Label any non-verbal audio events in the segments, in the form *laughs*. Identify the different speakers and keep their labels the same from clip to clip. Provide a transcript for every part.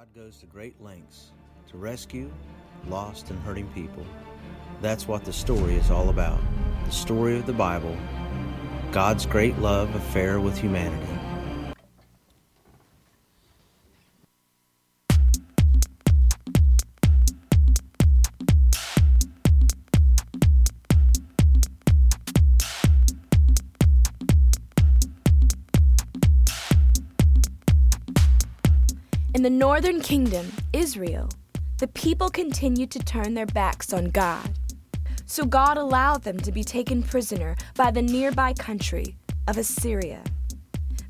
Speaker 1: God goes to great lengths to rescue lost and hurting people. That's what the story is all about. The story of the Bible, God's great love affair with humanity.
Speaker 2: Northern kingdom, Israel, the people continued to turn their backs on God. So God allowed them to be taken prisoner by the nearby country of Assyria.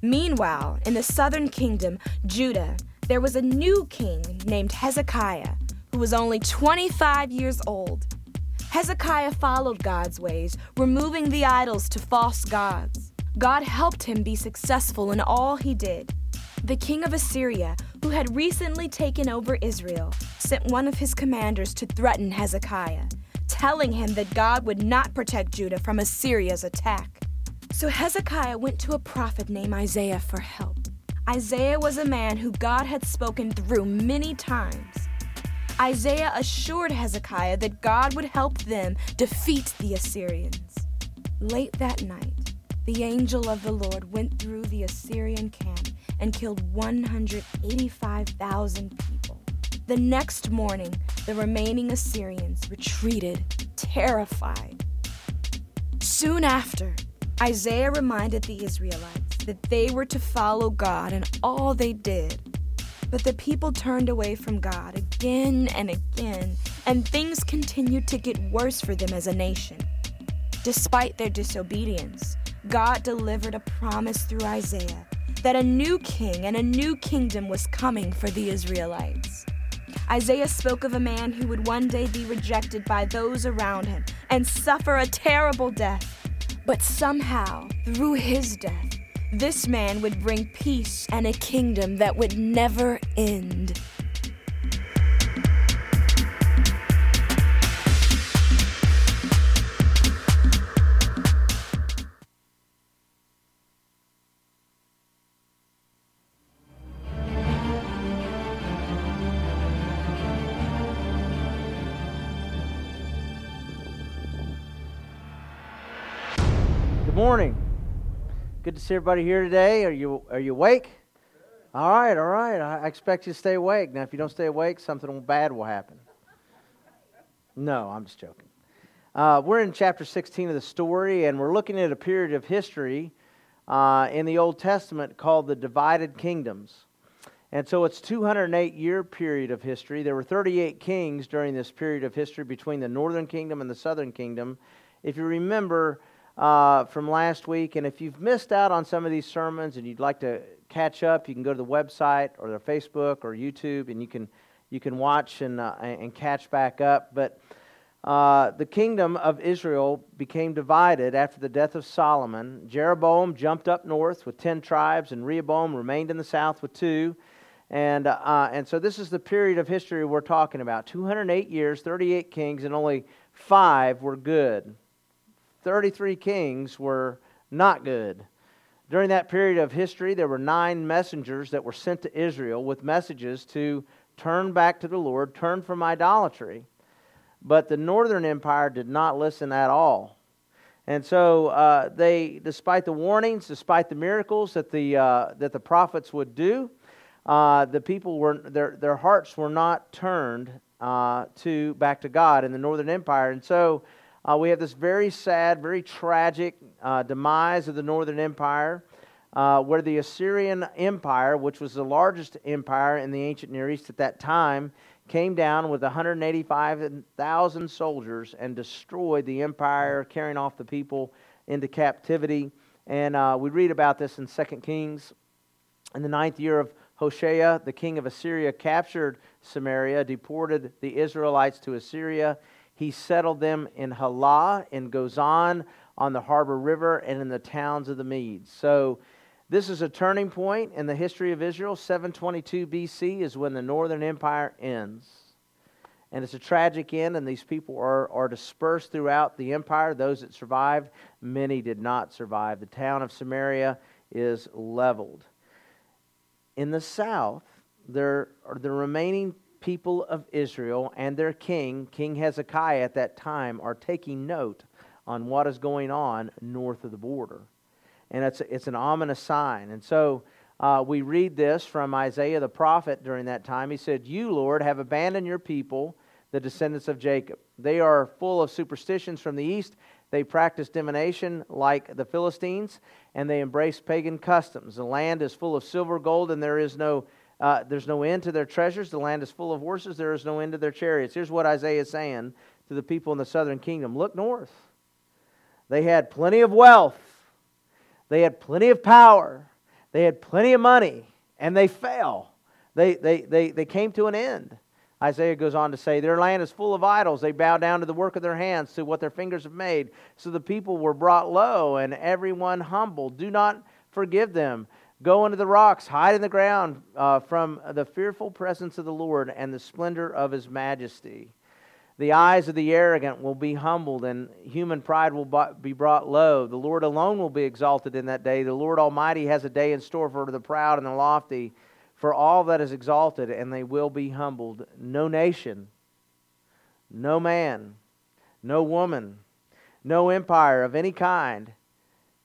Speaker 2: Meanwhile, in the southern kingdom, Judah, there was a new king named Hezekiah, who was only 25 years old. Hezekiah followed God's ways, removing the idols to false gods. God helped him be successful in all he did. The king of Assyria, who had recently taken over Israel, sent one of his commanders to threaten Hezekiah, telling him that God would not protect Judah from Assyria's attack. So Hezekiah went to a prophet named Isaiah for help. Isaiah was a man who God had spoken through many times. Isaiah assured Hezekiah that God would help them defeat the Assyrians. Late that night, the angel of the Lord went through the Assyrian camp and killed 185,000 people. The next morning, the remaining Assyrians retreated, terrified. Soon after, Isaiah reminded the Israelites that they were to follow God in all they did. But the people turned away from God again and again, and things continued to get worse for them as a nation. Despite their disobedience, God delivered a promise through Isaiah that a new king and a new kingdom was coming for the Israelites. Isaiah spoke of a man who would one day be rejected by those around him and suffer a terrible death. But somehow, through his death, this man would bring peace and a kingdom that would never end.
Speaker 1: Good to see everybody here today. Are you are you awake? All right, all right. I expect you to stay awake. Now, if you don't stay awake, something bad will happen. No, I'm just joking. Uh, we're in chapter 16 of the story, and we're looking at a period of history uh, in the Old Testament called the divided kingdoms. And so it's 208 year period of history. There were 38 kings during this period of history between the northern kingdom and the southern kingdom. If you remember uh, from last week, and if you've missed out on some of these sermons and you'd like to catch up, you can go to the website or their Facebook or YouTube, and you can you can watch and uh, and catch back up. But uh, the kingdom of Israel became divided after the death of Solomon. Jeroboam jumped up north with ten tribes, and Rehoboam remained in the south with two. And, uh, and so this is the period of history we're talking about 208 years, 38 kings, and only five were good. 33 kings were not good. During that period of history, there were nine messengers that were sent to Israel with messages to turn back to the Lord, turn from idolatry. But the northern empire did not listen at all. And so uh, they, despite the warnings, despite the miracles that the, uh, that the prophets would do, uh, the people were, their, their hearts were not turned uh, to, back to God in the northern empire. And so uh, we have this very sad, very tragic uh, demise of the northern empire, uh, where the Assyrian Empire, which was the largest empire in the ancient Near East at that time, came down with 185,000 soldiers and destroyed the empire, carrying off the people into captivity. And uh, we read about this in 2 Kings. In the ninth year of Hoshea, the king of Assyria captured Samaria, deported the Israelites to Assyria. He settled them in Halah, in Gozan, on the Habor river, and in the towns of the Medes. So, this is a turning point in the history of Israel. 722 BC is when the northern empire ends. And it's a tragic end, and these people are, are dispersed throughout the empire. Those that survived, many did not survive. The town of Samaria is leveled. In the south, there are the remaining people of Israel and their king, King Hezekiah at that time, are taking note on what is going on north of the border. And it's, it's an ominous sign. And so uh, we read this from Isaiah the prophet during that time. He said, You, Lord, have abandoned your people, the descendants of Jacob. They are full of superstitions from the east. They practice divination like the Philistines, and they embrace pagan customs. The land is full of silver, gold, and there is no uh, there's no end to their treasures. The land is full of horses. There is no end to their chariots. Here's what Isaiah is saying to the people in the southern kingdom Look north. They had plenty of wealth, they had plenty of power, they had plenty of money, and they fell. They, they, they, they came to an end. Isaiah goes on to say, Their land is full of idols. They bow down to the work of their hands, to what their fingers have made. So the people were brought low, and everyone humbled. Do not forgive them. Go into the rocks, hide in the ground uh, from the fearful presence of the Lord and the splendor of his majesty. The eyes of the arrogant will be humbled, and human pride will be brought low. The Lord alone will be exalted in that day. The Lord Almighty has a day in store for the proud and the lofty, for all that is exalted, and they will be humbled. No nation, no man, no woman, no empire of any kind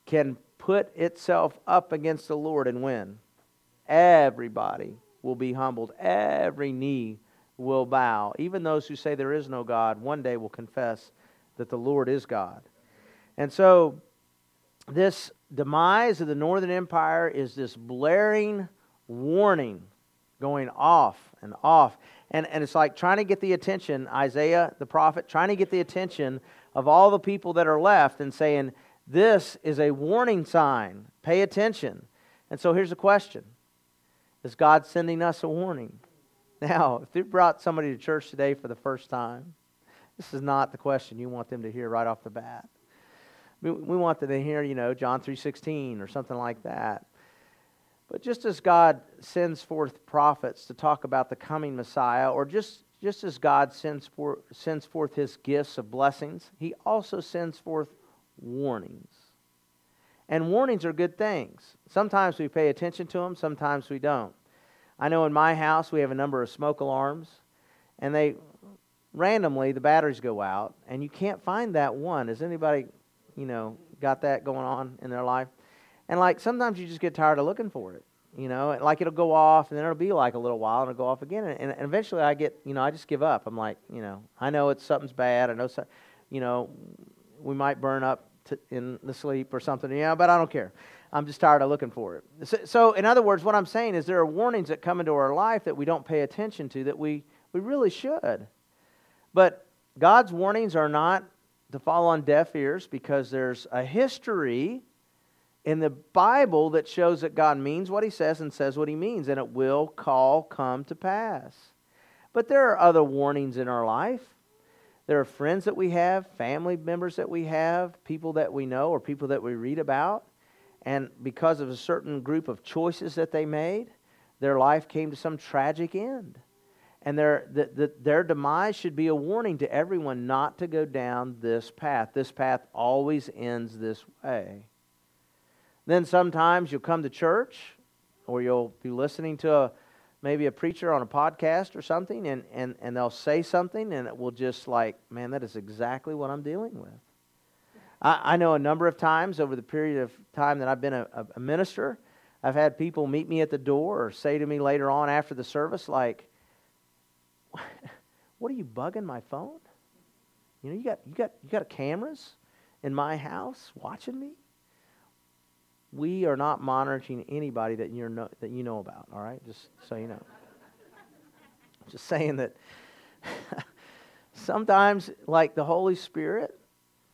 Speaker 1: can put itself up against the Lord and win. Everybody will be humbled. Every knee will bow. Even those who say there is no God one day will confess that the Lord is God. And so, this demise of the Northern Empire is this blaring warning going off and off. And, and it's like trying to get the attention, Isaiah the prophet, trying to get the attention of all the people that are left and saying, this is a warning sign. Pay attention. And so here's a question Is God sending us a warning? Now, if you brought somebody to church today for the first time, this is not the question you want them to hear right off the bat. We, we want them to hear, you know, John 3.16 or something like that. But just as God sends forth prophets to talk about the coming Messiah, or just, just as God sends, for, sends forth his gifts of blessings, he also sends forth warnings. And warnings are good things. Sometimes we pay attention to them, sometimes we don't. I know in my house we have a number of smoke alarms, and they randomly the batteries go out, and you can't find that one. Has anybody, you know, got that going on in their life? And like sometimes you just get tired of looking for it, you know, like it'll go off, and then it'll be like a little while, and it'll go off again, and, and eventually I get, you know, I just give up. I'm like, you know, I know it's something's bad. I know, so, you know, we might burn up to, in the sleep or something. Yeah, but I don't care. I'm just tired of looking for it. So, so, in other words, what I'm saying is there are warnings that come into our life that we don't pay attention to that we, we really should. But God's warnings are not to fall on deaf ears because there's a history in the Bible that shows that God means what he says and says what he means, and it will call come to pass. But there are other warnings in our life. There are friends that we have, family members that we have, people that we know, or people that we read about. And because of a certain group of choices that they made, their life came to some tragic end. And their, the, the, their demise should be a warning to everyone not to go down this path. This path always ends this way. Then sometimes you'll come to church or you'll be listening to a maybe a preacher on a podcast or something, and, and, and they'll say something, and it will just like, man, that is exactly what I'm dealing with. I, I know a number of times over the period of time that I've been a, a minister, I've had people meet me at the door or say to me later on after the service, like, *laughs* what are you bugging my phone? You know, you got, you got, you got cameras in my house watching me? We are not monitoring anybody that you know that you know about. All right, just so you know. *laughs* just saying that *laughs* sometimes, like the Holy Spirit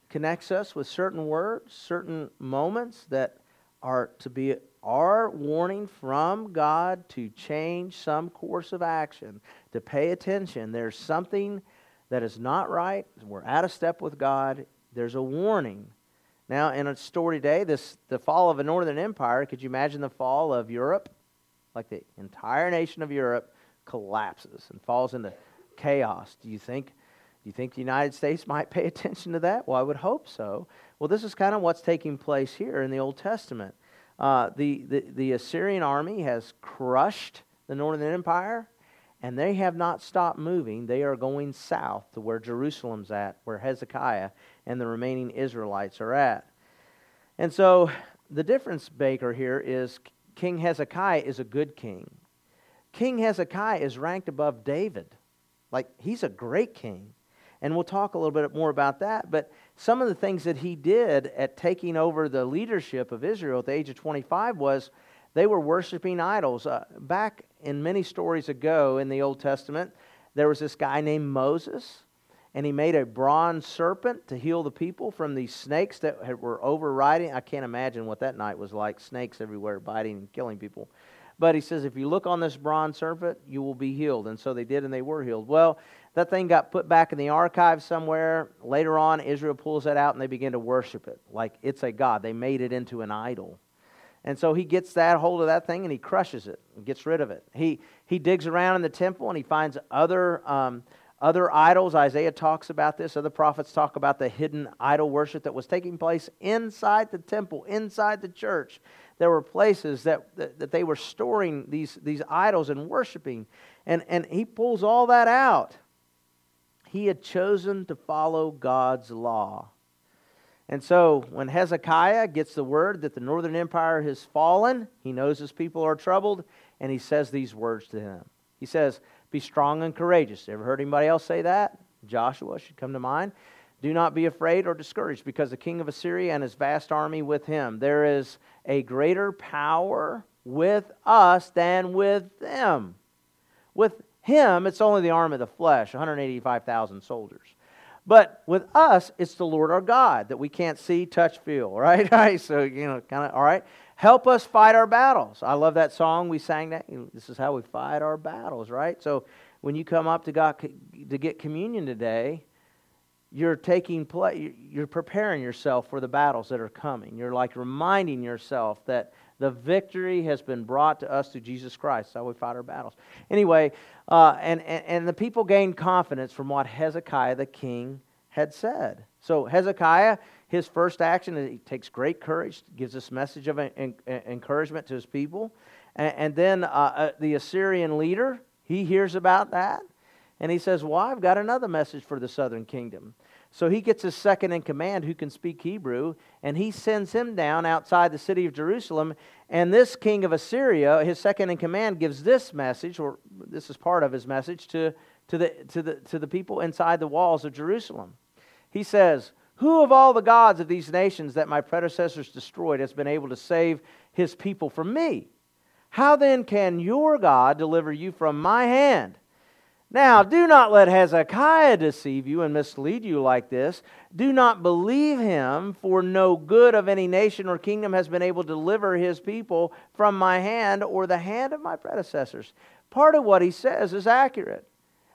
Speaker 1: connects us with certain words, certain moments that are to be our warning from God to change some course of action, to pay attention. There's something that is not right. We're out of step with God. There's a warning now, in a story today, this the fall of a northern empire. Could you imagine the fall of Europe? Like the entire nation of Europe collapses and falls into chaos. Do you think? Do you think the United States *laughs* might pay attention to that? Well, I would hope so. Well, this is kind of what's taking place here in the Old Testament. Uh, the, the, the Assyrian army has crushed the Northern Empire, and they have not stopped moving. They are going south to where Jerusalem's at, where Hezekiah and the remaining Israelites are at. And so the difference, Baker, here is King Hezekiah is a good king. King Hezekiah is ranked above David. Like, he's a great king. And we'll talk a little bit more about that. But some of the things that he did at taking over the leadership of Israel at the age of 25 was they were worshiping idols. Uh, back in many stories ago in the Old Testament, there was this guy named Moses, and he made a bronze serpent to heal the people from these snakes that were overriding. I can't imagine what that night was like snakes everywhere biting and killing people. But he says, if you look on this bronze serpent, you will be healed. And so they did, and they were healed. Well, that thing got put back in the archive somewhere. Later on, Israel pulls that out and they begin to worship it like it's a god. They made it into an idol. And so he gets that hold of that thing and he crushes it and gets rid of it. He, he digs around in the temple and he finds other, um, other idols. Isaiah talks about this. Other prophets talk about the hidden idol worship that was taking place inside the temple, inside the church. There were places that, that, that they were storing these, these idols and worshiping. And, and he pulls all that out. He had chosen to follow God's law. And so when Hezekiah gets the word that the northern empire has fallen, he knows his people are troubled, and he says these words to him. He says, Be strong and courageous. Ever heard anybody else say that? Joshua should come to mind. Do not be afraid or discouraged, because the king of Assyria and his vast army with him. There is a greater power with us than with them. With him, it's only the arm of the flesh, 185,000 soldiers. But with us, it's the Lord our God that we can't see, touch, feel, right? *laughs* right? So, you know, kind of, all right. Help us fight our battles. I love that song. We sang that. This is how we fight our battles, right? So, when you come up to God to get communion today, you're taking play, you're preparing yourself for the battles that are coming. You're like reminding yourself that the victory has been brought to us through Jesus Christ. That's how we fight our battles. Anyway, uh, and, and, and the people gained confidence from what Hezekiah the king had said. So Hezekiah, his first action, he takes great courage, gives this message of encouragement to his people. And, and then uh, uh, the Assyrian leader, he hears about that. And he says, Well, I've got another message for the southern kingdom. So he gets his second in command who can speak Hebrew, and he sends him down outside the city of Jerusalem. And this king of Assyria, his second in command, gives this message, or this is part of his message, to, to, the, to, the, to the people inside the walls of Jerusalem. He says, Who of all the gods of these nations that my predecessors destroyed has been able to save his people from me? How then can your God deliver you from my hand? Now, do not let Hezekiah deceive you and mislead you like this. Do not believe him, for no good of any nation or kingdom has been able to deliver his people from my hand or the hand of my predecessors. Part of what he says is accurate.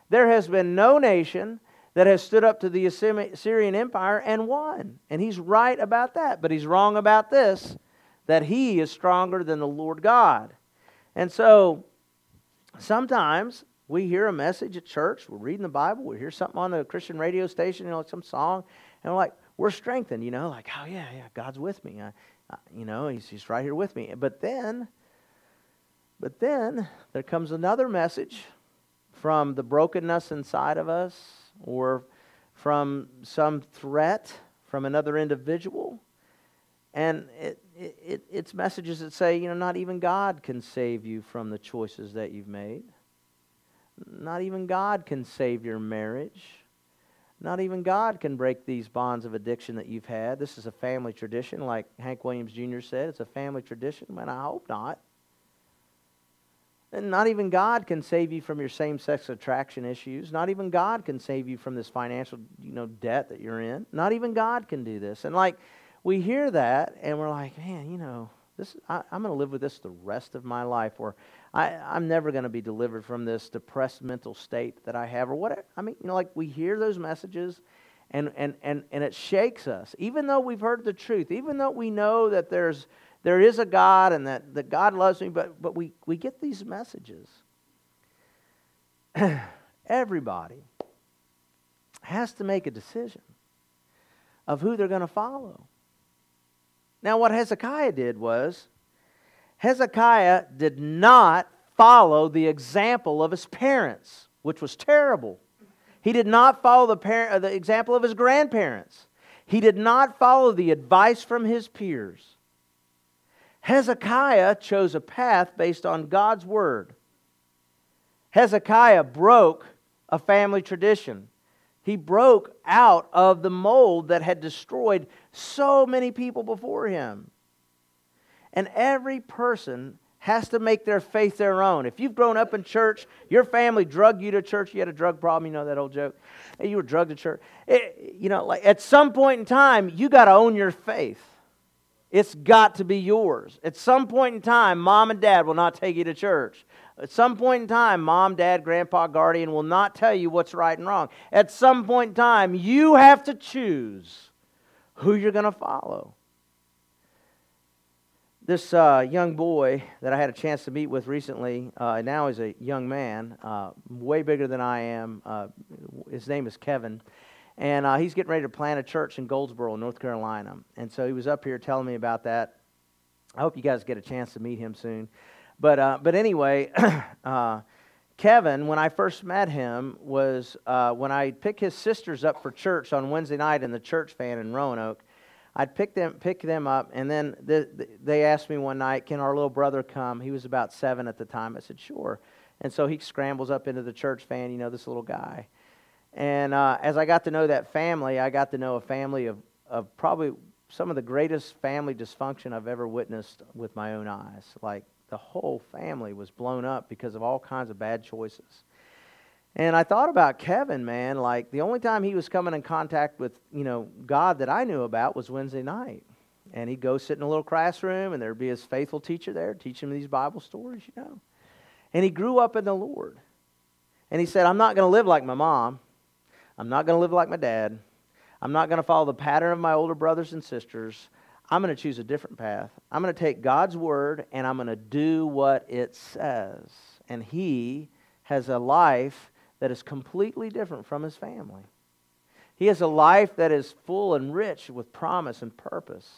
Speaker 1: There has been no nation that has stood up to the Assyrian Empire and won. And he's right about that, but he's wrong about this that he is stronger than the Lord God. And so sometimes we hear a message at church, we're reading the Bible, we hear something on the Christian radio station, you know, some song, and we're like, we're strengthened, you know, like, oh, yeah, yeah, God's with me. I, you know, he's, he's right here with me. But then, but then there comes another message from the brokenness inside of us or from some threat from another individual. And it, it, it's messages that say, you know, not even God can save you from the choices that you've made. Not even God can save your marriage. Not even God can break these bonds of addiction that you've had. This is a family tradition, like Hank Williams Jr. said. It's a family tradition. Man, I hope not. And not even God can save you from your same sex attraction issues. Not even God can save you from this financial you know, debt that you're in. Not even God can do this. And like, we hear that and we're like, man, you know, this, I, am going to live with this the rest of my life. Or I, I'm never going to be delivered from this depressed mental state that I have, or whatever. I mean, you know, like we hear those messages and, and, and, and it shakes us. Even though we've heard the truth, even though we know that there's, there is a God and that, that God loves me, but, but we, we get these messages. *clears throat* Everybody has to make a decision of who they're going to follow. Now, what Hezekiah did was Hezekiah did not follow the example of his parents, which was terrible. He did not follow the, parent, uh, the example of his grandparents. He did not follow the advice from his peers. Hezekiah chose a path based on God's word. Hezekiah broke a family tradition. He broke out of the mold that had destroyed so many people before him. And every person has to make their faith their own. If you've grown up in church, your family drugged you to church, you had a drug problem, you know that old joke. You were drugged to church. It, you know, like at some point in time, you got to own your faith. It's got to be yours. At some point in time, mom and dad will not take you to church. At some point in time, mom, dad, grandpa, guardian will not tell you what's right and wrong. At some point in time, you have to choose who you're going to follow this uh, young boy that I had a chance to meet with recently, uh, now he's a young man, uh, way bigger than I am. Uh, his name is Kevin. And uh, he's getting ready to plant a church in Goldsboro, North Carolina. And so he was up here telling me about that. I hope you guys get a chance to meet him soon. But, uh, but anyway, *clears throat* Kevin, when I first met him, was when I picked his sisters up for church on Wednesday night in the church van in Roanoke. I'd pick them, pick them up, and then the, the, they asked me one night, "Can our little brother come?" He was about seven at the time. I said, "Sure." And so he scrambles up into the church van. You know, this little guy. And uh, as I got to know that family, I got to know a family of, of probably some of the greatest family dysfunction I've ever witnessed with my own eyes. Like the whole family was blown up because of all kinds of bad choices. And I thought about Kevin, man. Like the only time he was coming in contact with, you know, God that I knew about was Wednesday night. And he'd go sit in a little classroom, and there'd be his faithful teacher there teaching him these Bible stories, you know. And he grew up in the Lord. And he said, I'm not going to live like my mom. I'm not going to live like my dad. I'm not going to follow the pattern of my older brothers and sisters. I'm going to choose a different path. I'm going to take God's word and I'm going to do what it says. And he has a life that is completely different from his family. He has a life that is full and rich with promise and purpose.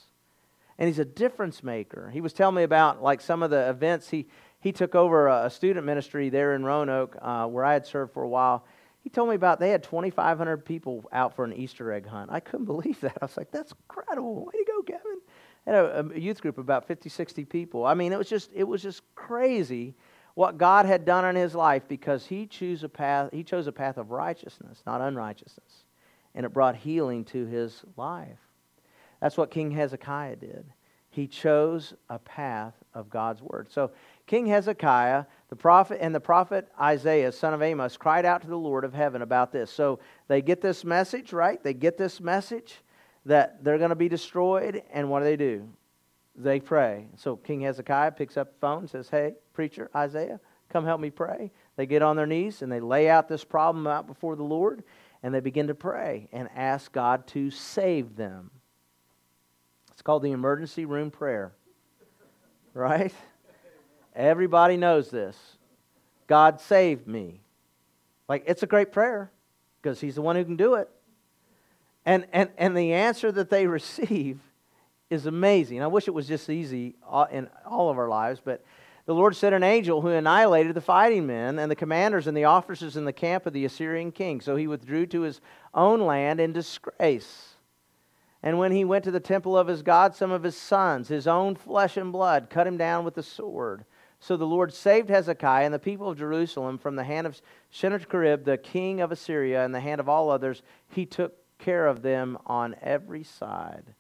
Speaker 1: And he's a difference maker. He was telling me about like some of the events he, he took over a student ministry there in Roanoke uh, where I had served for a while. He told me about they had 2,500 people out for an Easter egg hunt. I couldn't believe that. I was like, that's incredible. Way to go, Kevin. Had a, a youth group of about 50, 60 people. I mean, it was just it was just crazy what God had done in his life because he chose a path, he chose a path of righteousness, not unrighteousness. And it brought healing to his life. That's what King Hezekiah did. He chose a path of God's word. So King Hezekiah, the prophet, and the prophet Isaiah, son of Amoz, cried out to the Lord of heaven about this. So they get this message, right? They get this message that they're going to be destroyed, and what do they do? they pray. So King Hezekiah picks up the phone and says, Hey, preacher Isaiah, come help me pray. They get on their knees and they lay out this problem out before the Lord and they begin to pray and ask God to save them. It's called the emergency room prayer, right? Everybody knows this. God saved me. Like, it's a great prayer because He's the one who can do it. And, and, and the answer that they *laughs* receive is amazing. I wish it was just easy uh, in all of our lives, but the Lord sent an angel who annihilated the fighting men and the commanders and the officers in the camp of the Assyrian king. So he withdrew to his own land in disgrace. And when he went to the temple of his God, some of his sons, his own flesh and blood, cut him down with the sword. So the Lord saved Hezekiah and the people of Jerusalem from the hand of Sennacherib, the king of Assyria, and the hand of all others. He took care of them on every side.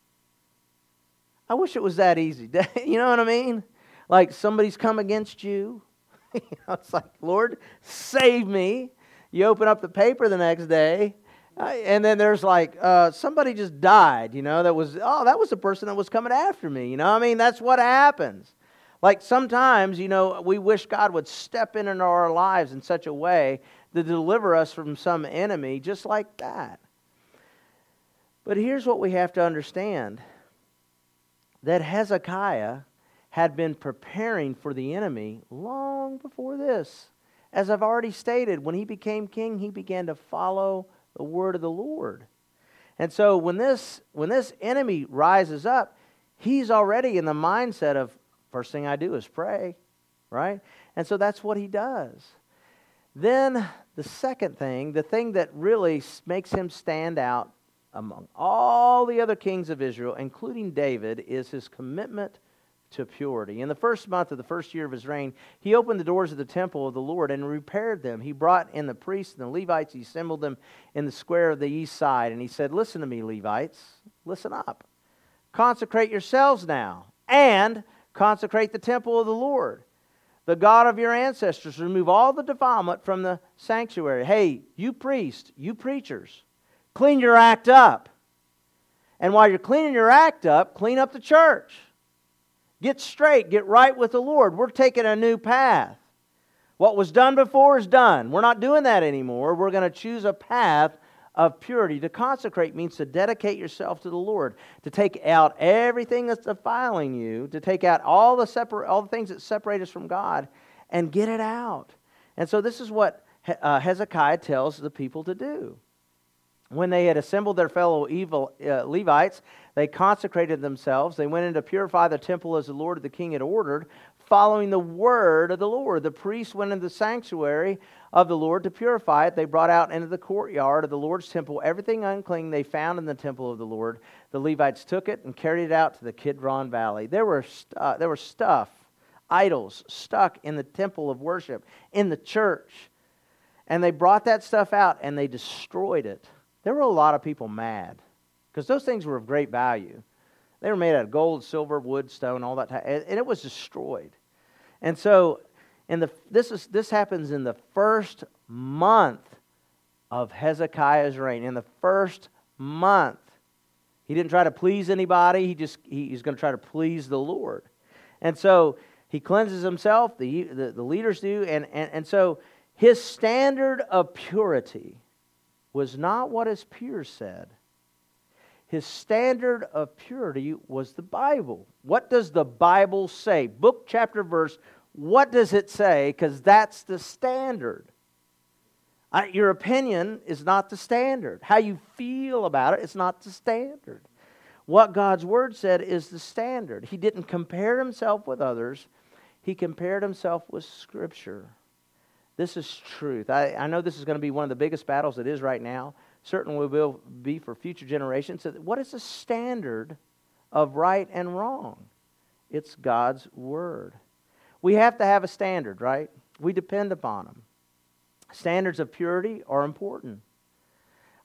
Speaker 1: I wish it was that easy. *laughs* you know what I mean? Like somebody's come against you. *laughs* you know, it's like, Lord, save me. You open up the paper the next day, and then there's like uh, somebody just died. You know, that was oh, that was the person that was coming after me. You know, I mean, that's what happens. Like sometimes, you know, we wish God would step in into our lives in such a way to deliver us from some enemy, just like that. But here's what we have to understand that Hezekiah had been preparing for the enemy long before this. As I've already stated, when he became king, he began to follow the word of the Lord. And so when this when this enemy rises up, he's already in the mindset of first thing I do is pray, right? And so that's what he does. Then the second thing, the thing that really makes him stand out among all the other kings of Israel, including David, is his commitment to purity. In the first month of the first year of his reign, he opened the doors of the temple of the Lord and repaired them. He brought in the priests and the Levites, he assembled them in the square of the east side, and he said, Listen to me, Levites, listen up. Consecrate yourselves now, and consecrate the temple of the Lord, the God of your ancestors. Remove all the defilement from the sanctuary. Hey, you priests, you preachers, clean your act up. And while you're cleaning your act up, clean up the church. Get straight, get right with the Lord. We're taking a new path. What was done before is done. We're not doing that anymore. We're going to choose a path of purity. To consecrate means to dedicate yourself to the Lord, to take out everything that's defiling you, to take out all the separ- all the things that separate us from God and get it out. And so this is what uh, Hezekiah tells the people to do. When they had assembled their fellow evil uh, Levites, they consecrated themselves. They went in to purify the temple as the Lord of the king had ordered, following the word of the Lord. The priests went into the sanctuary of the Lord to purify it. They brought out into the courtyard of the Lord's temple everything unclean they found in the temple of the Lord. The Levites took it and carried it out to the Kidron Valley. There were, uh, there were stuff, idols, stuck in the temple of worship, in the church. And they brought that stuff out and they destroyed it. There were a lot of people mad because those things were of great value. They were made out of gold, silver, wood, stone, all that, and it was destroyed. And so, in the, this, is, this happens in the first month of Hezekiah's reign. In the first month, he didn't try to please anybody. He just he, he's going to try to please the Lord. And so he cleanses himself. The, the, the leaders do, and, and and so his standard of purity was not what his peers said. His standard of purity was the Bible. What does the Bible say? Book, chapter, verse. What does it say? Because that's the standard. your opinion is not the standard. How you feel about it is not the standard. What God's Word said is the standard. He didn't compare himself with others, he compared himself with Scripture. This is truth. I, I know this is going to be one of the biggest battles it is right now. Certainly will be for future generations. So what is the standard of right and wrong? It's God's Word. We have to have a standard, right? We depend upon them. Standards of purity are important.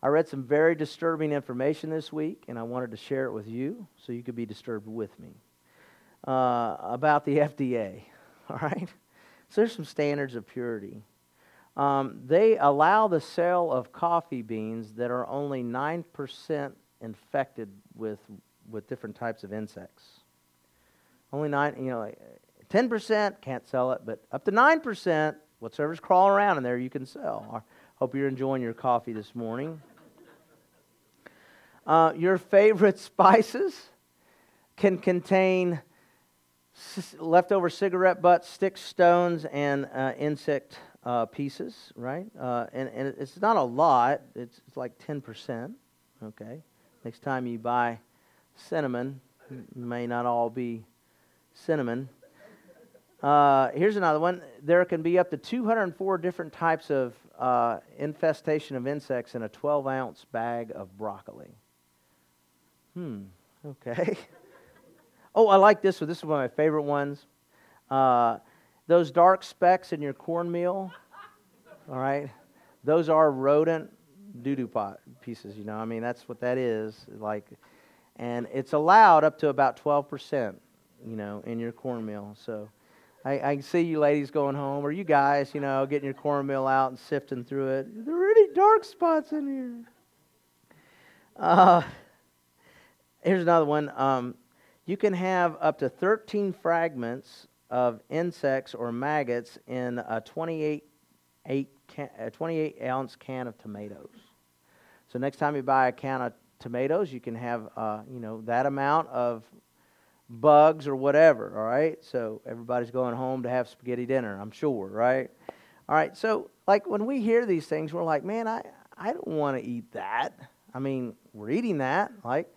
Speaker 1: I read some very disturbing information this week, and I wanted to share it with you so you could be disturbed with me uh, about the FDA. *laughs* All right? So there's some standards of purity. Um, they allow the sale of coffee beans that are only 9% infected with, with different types of insects. Only 9, you know, 10% can't sell it, but up to 9%, whatever's crawling around in there, you can sell. I hope you're enjoying your coffee this morning. Uh, your favorite *laughs* spices can contain leftover cigarette butts, sticks, stones, and uh, insect uh, pieces, right? Uh, and, and it's not a lot, it's, it's like 10%, okay? Next time you buy cinnamon, may not all be cinnamon. Uh, here's another one. There can be up to 204 different types of uh, infestation of insects in a 12 ounce bag of broccoli. Hmm, okay. *laughs* Oh, I like this one. This is one of my favorite ones. Uh, those dark specks in your cornmeal, all right, those are rodent doo doo pot pieces, you know. I mean, that's what that is. Like, and it's allowed up to about 12%, you know, in your cornmeal. So I, I can see you ladies going home, or you guys, you know, getting your cornmeal out and sifting through it. There are any dark spots in here. Uh, here's another one. Um, you can have up to 13 fragments of insects or maggots in a 28, eight can, a 28 ounce can of tomatoes. So next time you buy a can of tomatoes, you can have uh, you know that amount of bugs or whatever. All right. So everybody's going home to have spaghetti dinner. I'm sure. Right. All right. So like when we hear these things, we're like, man, I I don't want to eat that. I mean, we're eating that. Like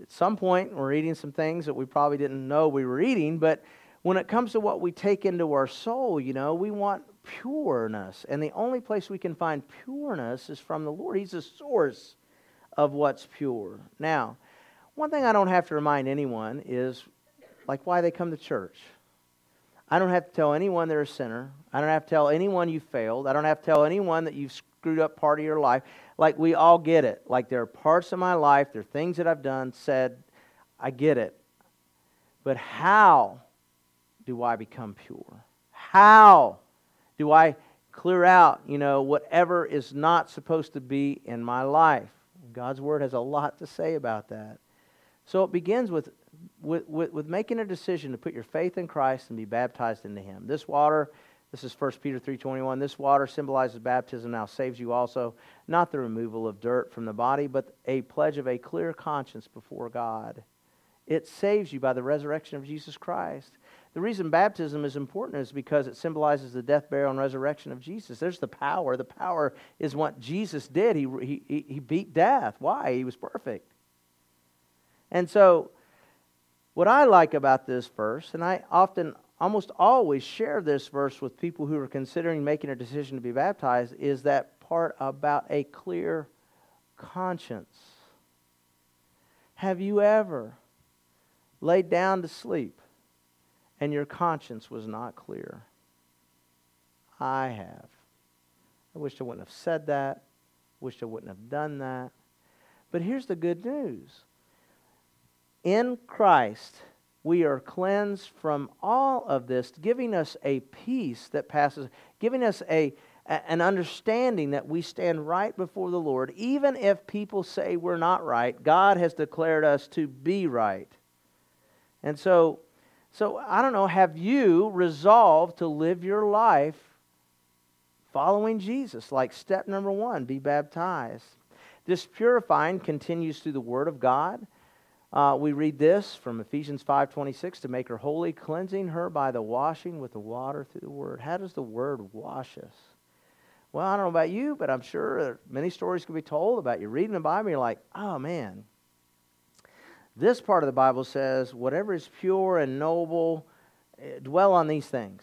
Speaker 1: at some point, we're eating some things that we probably didn't know we were eating, but when it comes to what we take into our soul, you know, we want pureness. And the only place we can find pureness is from the Lord. He's the source of what's pure. Now, one thing I don't have to remind anyone is like why they come to church. I don't have to tell anyone they're a sinner. I don't have to tell anyone you failed. I don't have to tell anyone that you've screwed up part of your life. Like we all get it. Like there are parts of my life, there are things that I've done, said, I get it. But how do I become pure? How do I clear out, you know, whatever is not supposed to be in my life? God's word has a lot to say about that. So it begins with, with, with, with making a decision to put your faith in Christ and be baptized into Him. This water, this is 1 Peter 3.21, this water symbolizes baptism now saves you also, not the removal of dirt from the body, but a pledge of a clear conscience before God. It saves you by the resurrection of Jesus Christ. The reason baptism is important is because it symbolizes the death, burial, and resurrection of Jesus. There's the power. The power is what Jesus did. He, he, he beat death. Why? He was perfect. And so, what I like about this verse, and I often, almost always share this verse with people who are considering making a decision to be baptized, is that part about a clear conscience. Have you ever laid down to sleep and your conscience was not clear? I have. I wish I wouldn't have said that. Wish I wouldn't have done that. But here's the good news in Christ, we are cleansed from all of this, giving us a peace that passes, giving us a, an understanding that we stand right before the Lord. Even if people say we're not right, God has declared us to be right. And so, so I don't know, have you resolved to live your life following Jesus? Like step number one, be baptized. This purifying continues through the Word of God. Uh, we read this from Ephesians 5.26, to make her holy, cleansing her by the washing with the water through the Word. How does the Word wash us? Well, I don't know about you, but I'm sure many stories can be told about you reading the Bible, And you're like, oh man, this part of the Bible says, whatever is pure and noble, eh, dwell on these things.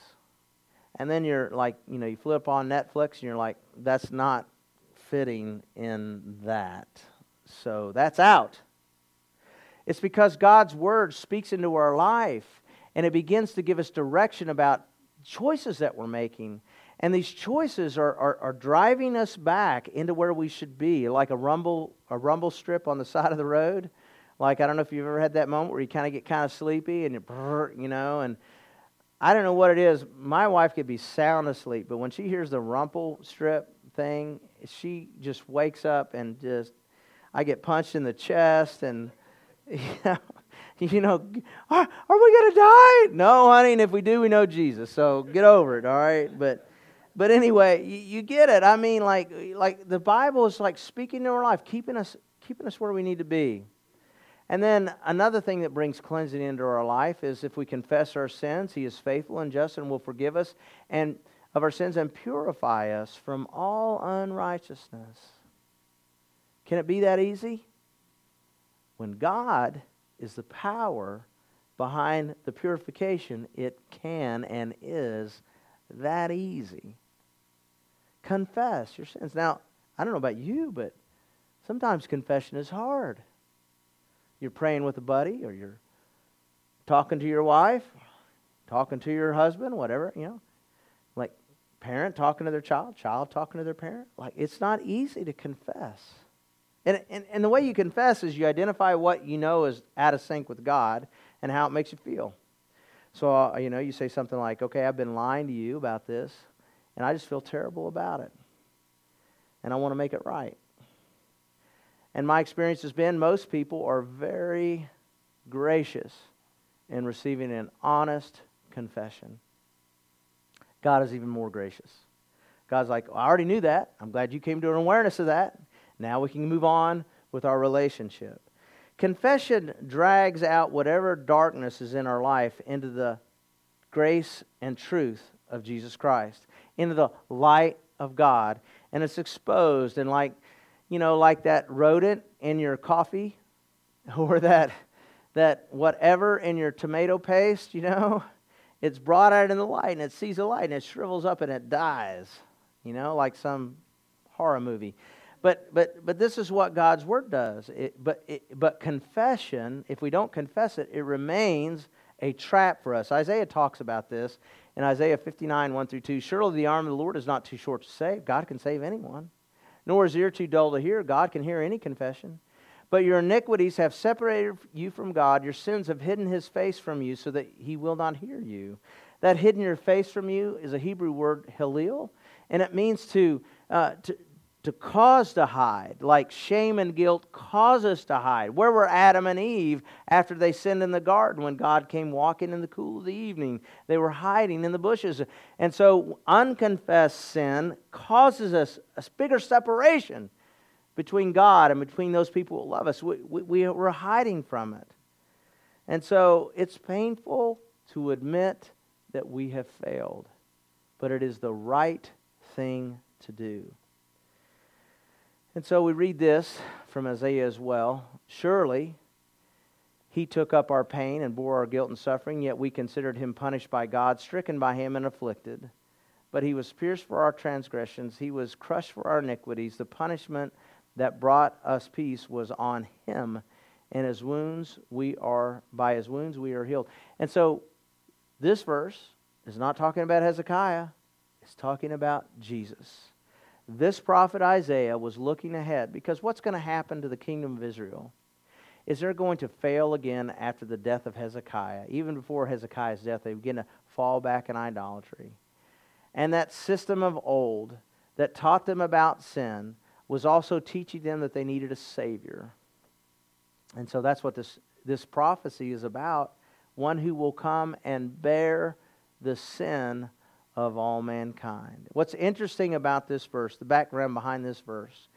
Speaker 1: And then you're like, you know, you flip on Netflix and you're like, that's not fitting in that. So that's out. It's because God's Word speaks into our life and it begins to give us direction about choices that we're making. And these choices are, are, are, driving us back into where we should be, like a rumble, a rumble strip on the side of the road. Like, I don't know if you've ever had that moment where you kind of get kind of sleepy and you, you know, and I don't know what it is. My wife could be sound asleep, but when she hears the rumble strip thing, she just wakes up and just, I get punched in the chest and, *laughs* you know, you know, are, are we going to die? No, honey, and if we do, we know Jesus. So get over it, all right? But, but anyway, you, you get it. I mean, like, like the Bible is like speaking to our life, keeping us, keeping us where we need to be. And then another thing that brings cleansing into our life is if we confess our sins, He is faithful and just and will forgive us and of our sins and purify us from all unrighteousness. Can it be that easy? When God is the power behind the purification, it can and is that easy. Confess your sins. Now, I don't know about you, but sometimes confession is hard. You're praying with a buddy, or you're talking to your wife, talking to your husband, whatever, you know. Like parent talking to their child, child talking to their parent. Like it's not easy to confess. And, and, and the way you confess is you identify what you know is out of sync with God and how it makes you feel. So, uh, you know, you say something like, okay, I've been lying to you about this, and I just feel terrible about it. And I want to make it right. And my experience has been most people are very gracious in receiving an honest confession. God is even more gracious. God's like, I already knew that. I'm glad you came to an awareness of that. Now we can move on with our relationship. Confession drags out whatever darkness is in our life into the grace and truth of Jesus Christ, into the light of God. And it's exposed. And like you know, like that rodent in your coffee *laughs* or that, that whatever in your tomato paste, you know, *laughs* it's brought out in the light and it sees the light and it shrivels up and it dies, you know, like some horror movie. But, but, but this is what God's Word does. It, but, it, but confession, if we don't confess it, it remains a trap for us. Isaiah talks about this in Isaiah 59, 1 through 2. Surely the arm of the Lord is not too short to save. God can save anyone. Nor is ear too dull to hear. God can hear any confession. But your iniquities have separated you from God. Your sins have hidden his face from you so that he will not hear you. That hidden your face from you is a Hebrew word, halil, and it means to, uh, to, to cause to hide, like shame and guilt cause us to hide. Where were Adam and Eve after they sinned in the garden when God came walking in the cool of the evening? They were hiding in the bushes. And so unconfessed sin causes us a bigger separation between God and between those people who love us. We, we, we're hiding from it. And so it's painful to admit that we have failed, but it is the right thing to do. And so we read this from Isaiah as well. Surely he took up our pain and bore our guilt and suffering, yet we considered him punished by God, stricken by him, and afflicted. But he was pierced for our transgressions, he was crushed for our iniquities. The punishment that brought us peace was on him, and his wounds we are by his wounds we are healed. And so this verse is not talking about Hezekiah, it's talking about Jesus this prophet Isaiah was looking ahead because what's going to happen to the kingdom of Israel? Is they're going to fail again after the death of Hezekiah. Even before Hezekiah's death, they begin to fall back in idolatry. And that system of old that taught them about sin was also teaching them that they needed a Savior. And so that's what this, this prophecy is about one who will come and bear the sin of all mankind. What's interesting about this verse, the background behind this verse,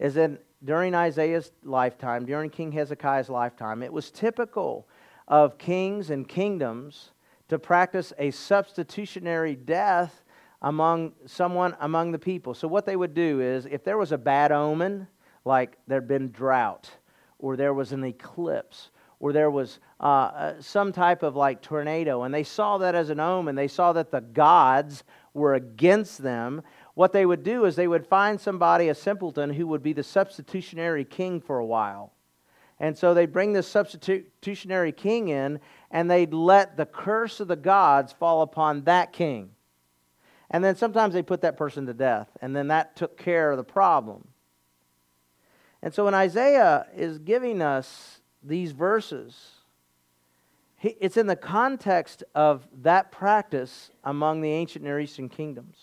Speaker 1: is that during Isaiah's lifetime, during King Hezekiah's lifetime, it was typical of kings and kingdoms to practice a substitutionary death among someone among the people. So what they would do is if there was a bad omen, like there'd been drought or there was an eclipse or there was uh, uh, some type of like tornado, and they saw that as an omen. They saw that the gods were against them. What they would do is they would find somebody, a simpleton, who would be the substitutionary king for a while. And so they'd bring this substitutionary king in, and they'd let the curse of the gods fall upon that king. And then sometimes they put that person to death, and then that took care of the problem. And so when Isaiah is giving us these verses, it's in the context of that practice among the ancient Near Eastern kingdoms.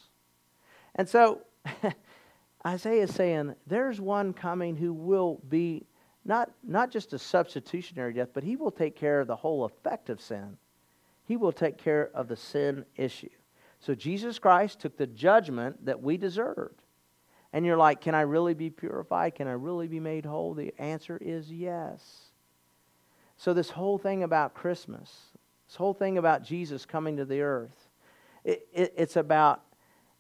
Speaker 1: And so *laughs* Isaiah is saying there's one coming who will be not, not just a substitutionary death, but he will take care of the whole effect of sin. He will take care of the sin issue. So Jesus Christ took the judgment that we deserved. And you're like, can I really be purified? Can I really be made whole? The answer is yes. So, this whole thing about Christmas, this whole thing about Jesus coming to the earth, it, it, it's about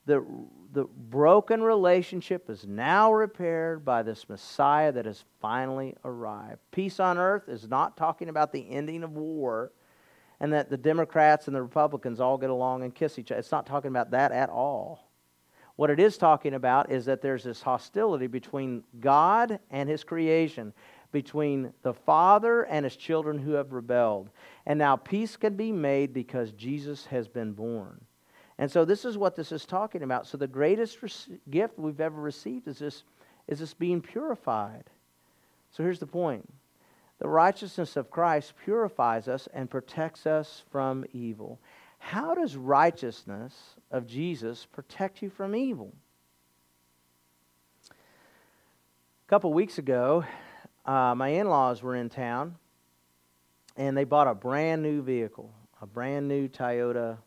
Speaker 1: the, the broken relationship is now repaired by this Messiah that has finally arrived. Peace on earth is not talking about the ending of war and that the Democrats and the Republicans all get along and kiss each other. It's not talking about that at all. What it is talking about is that there's this hostility between God and His creation between the Father and his children who have rebelled. And now peace can be made because Jesus has been born. And so this is what this is talking about. So the greatest gift we've ever received is this, is this being purified. So here's the point. The righteousness of Christ purifies us and protects us from evil. How does righteousness of Jesus protect you from evil? A couple weeks ago, uh, my in laws were in town and they bought a brand new vehicle, a brand new Toyota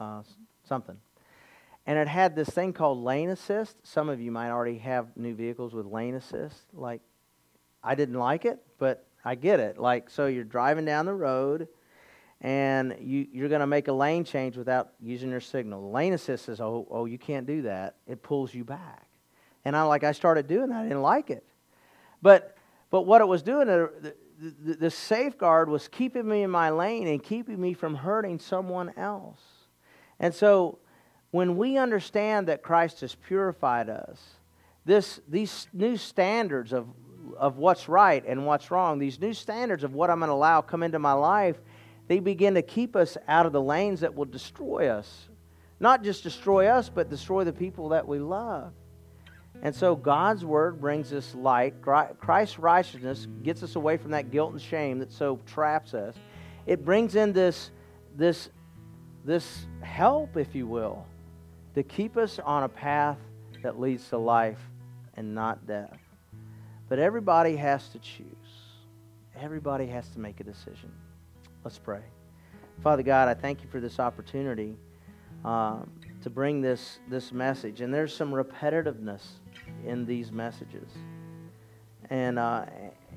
Speaker 1: uh, something. And it had this thing called lane assist. Some of you might already have new vehicles with lane assist. Like, I didn't like it, but I get it. Like, so you're driving down the road and you, you're going to make a lane change without using your signal. Lane assist says, oh, oh, you can't do that. It pulls you back. And I like, I started doing that. I didn't like it. But but what it was doing, uh, the, the safeguard was keeping me in my lane and keeping me from hurting someone else. And so when we understand that Christ has purified us, this, these new standards of, of what's right and what's wrong, these new standards of what I'm going to allow come into my life, they begin to keep us out of the lanes that will destroy us. Not just destroy us, but destroy the people that we love. And so God's word brings us light. Christ's righteousness gets us away from that guilt and shame that so traps us. It brings in this, this, this help, if you will, to keep us on a path that leads to life and not death. But everybody has to choose. Everybody has to make a decision. Let's pray. Father God, I thank you for this opportunity uh, to bring this, this message. And there's some repetitiveness in these messages. And, uh,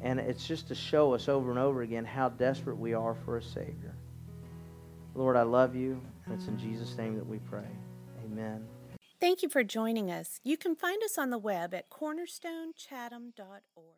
Speaker 1: and it's just to show us over and over again how desperate we are for a Savior. Lord, I love you. And it's in Jesus' name that we pray. Amen.
Speaker 3: Thank you for joining us. You can find us on the web at cornerstonechatham.org.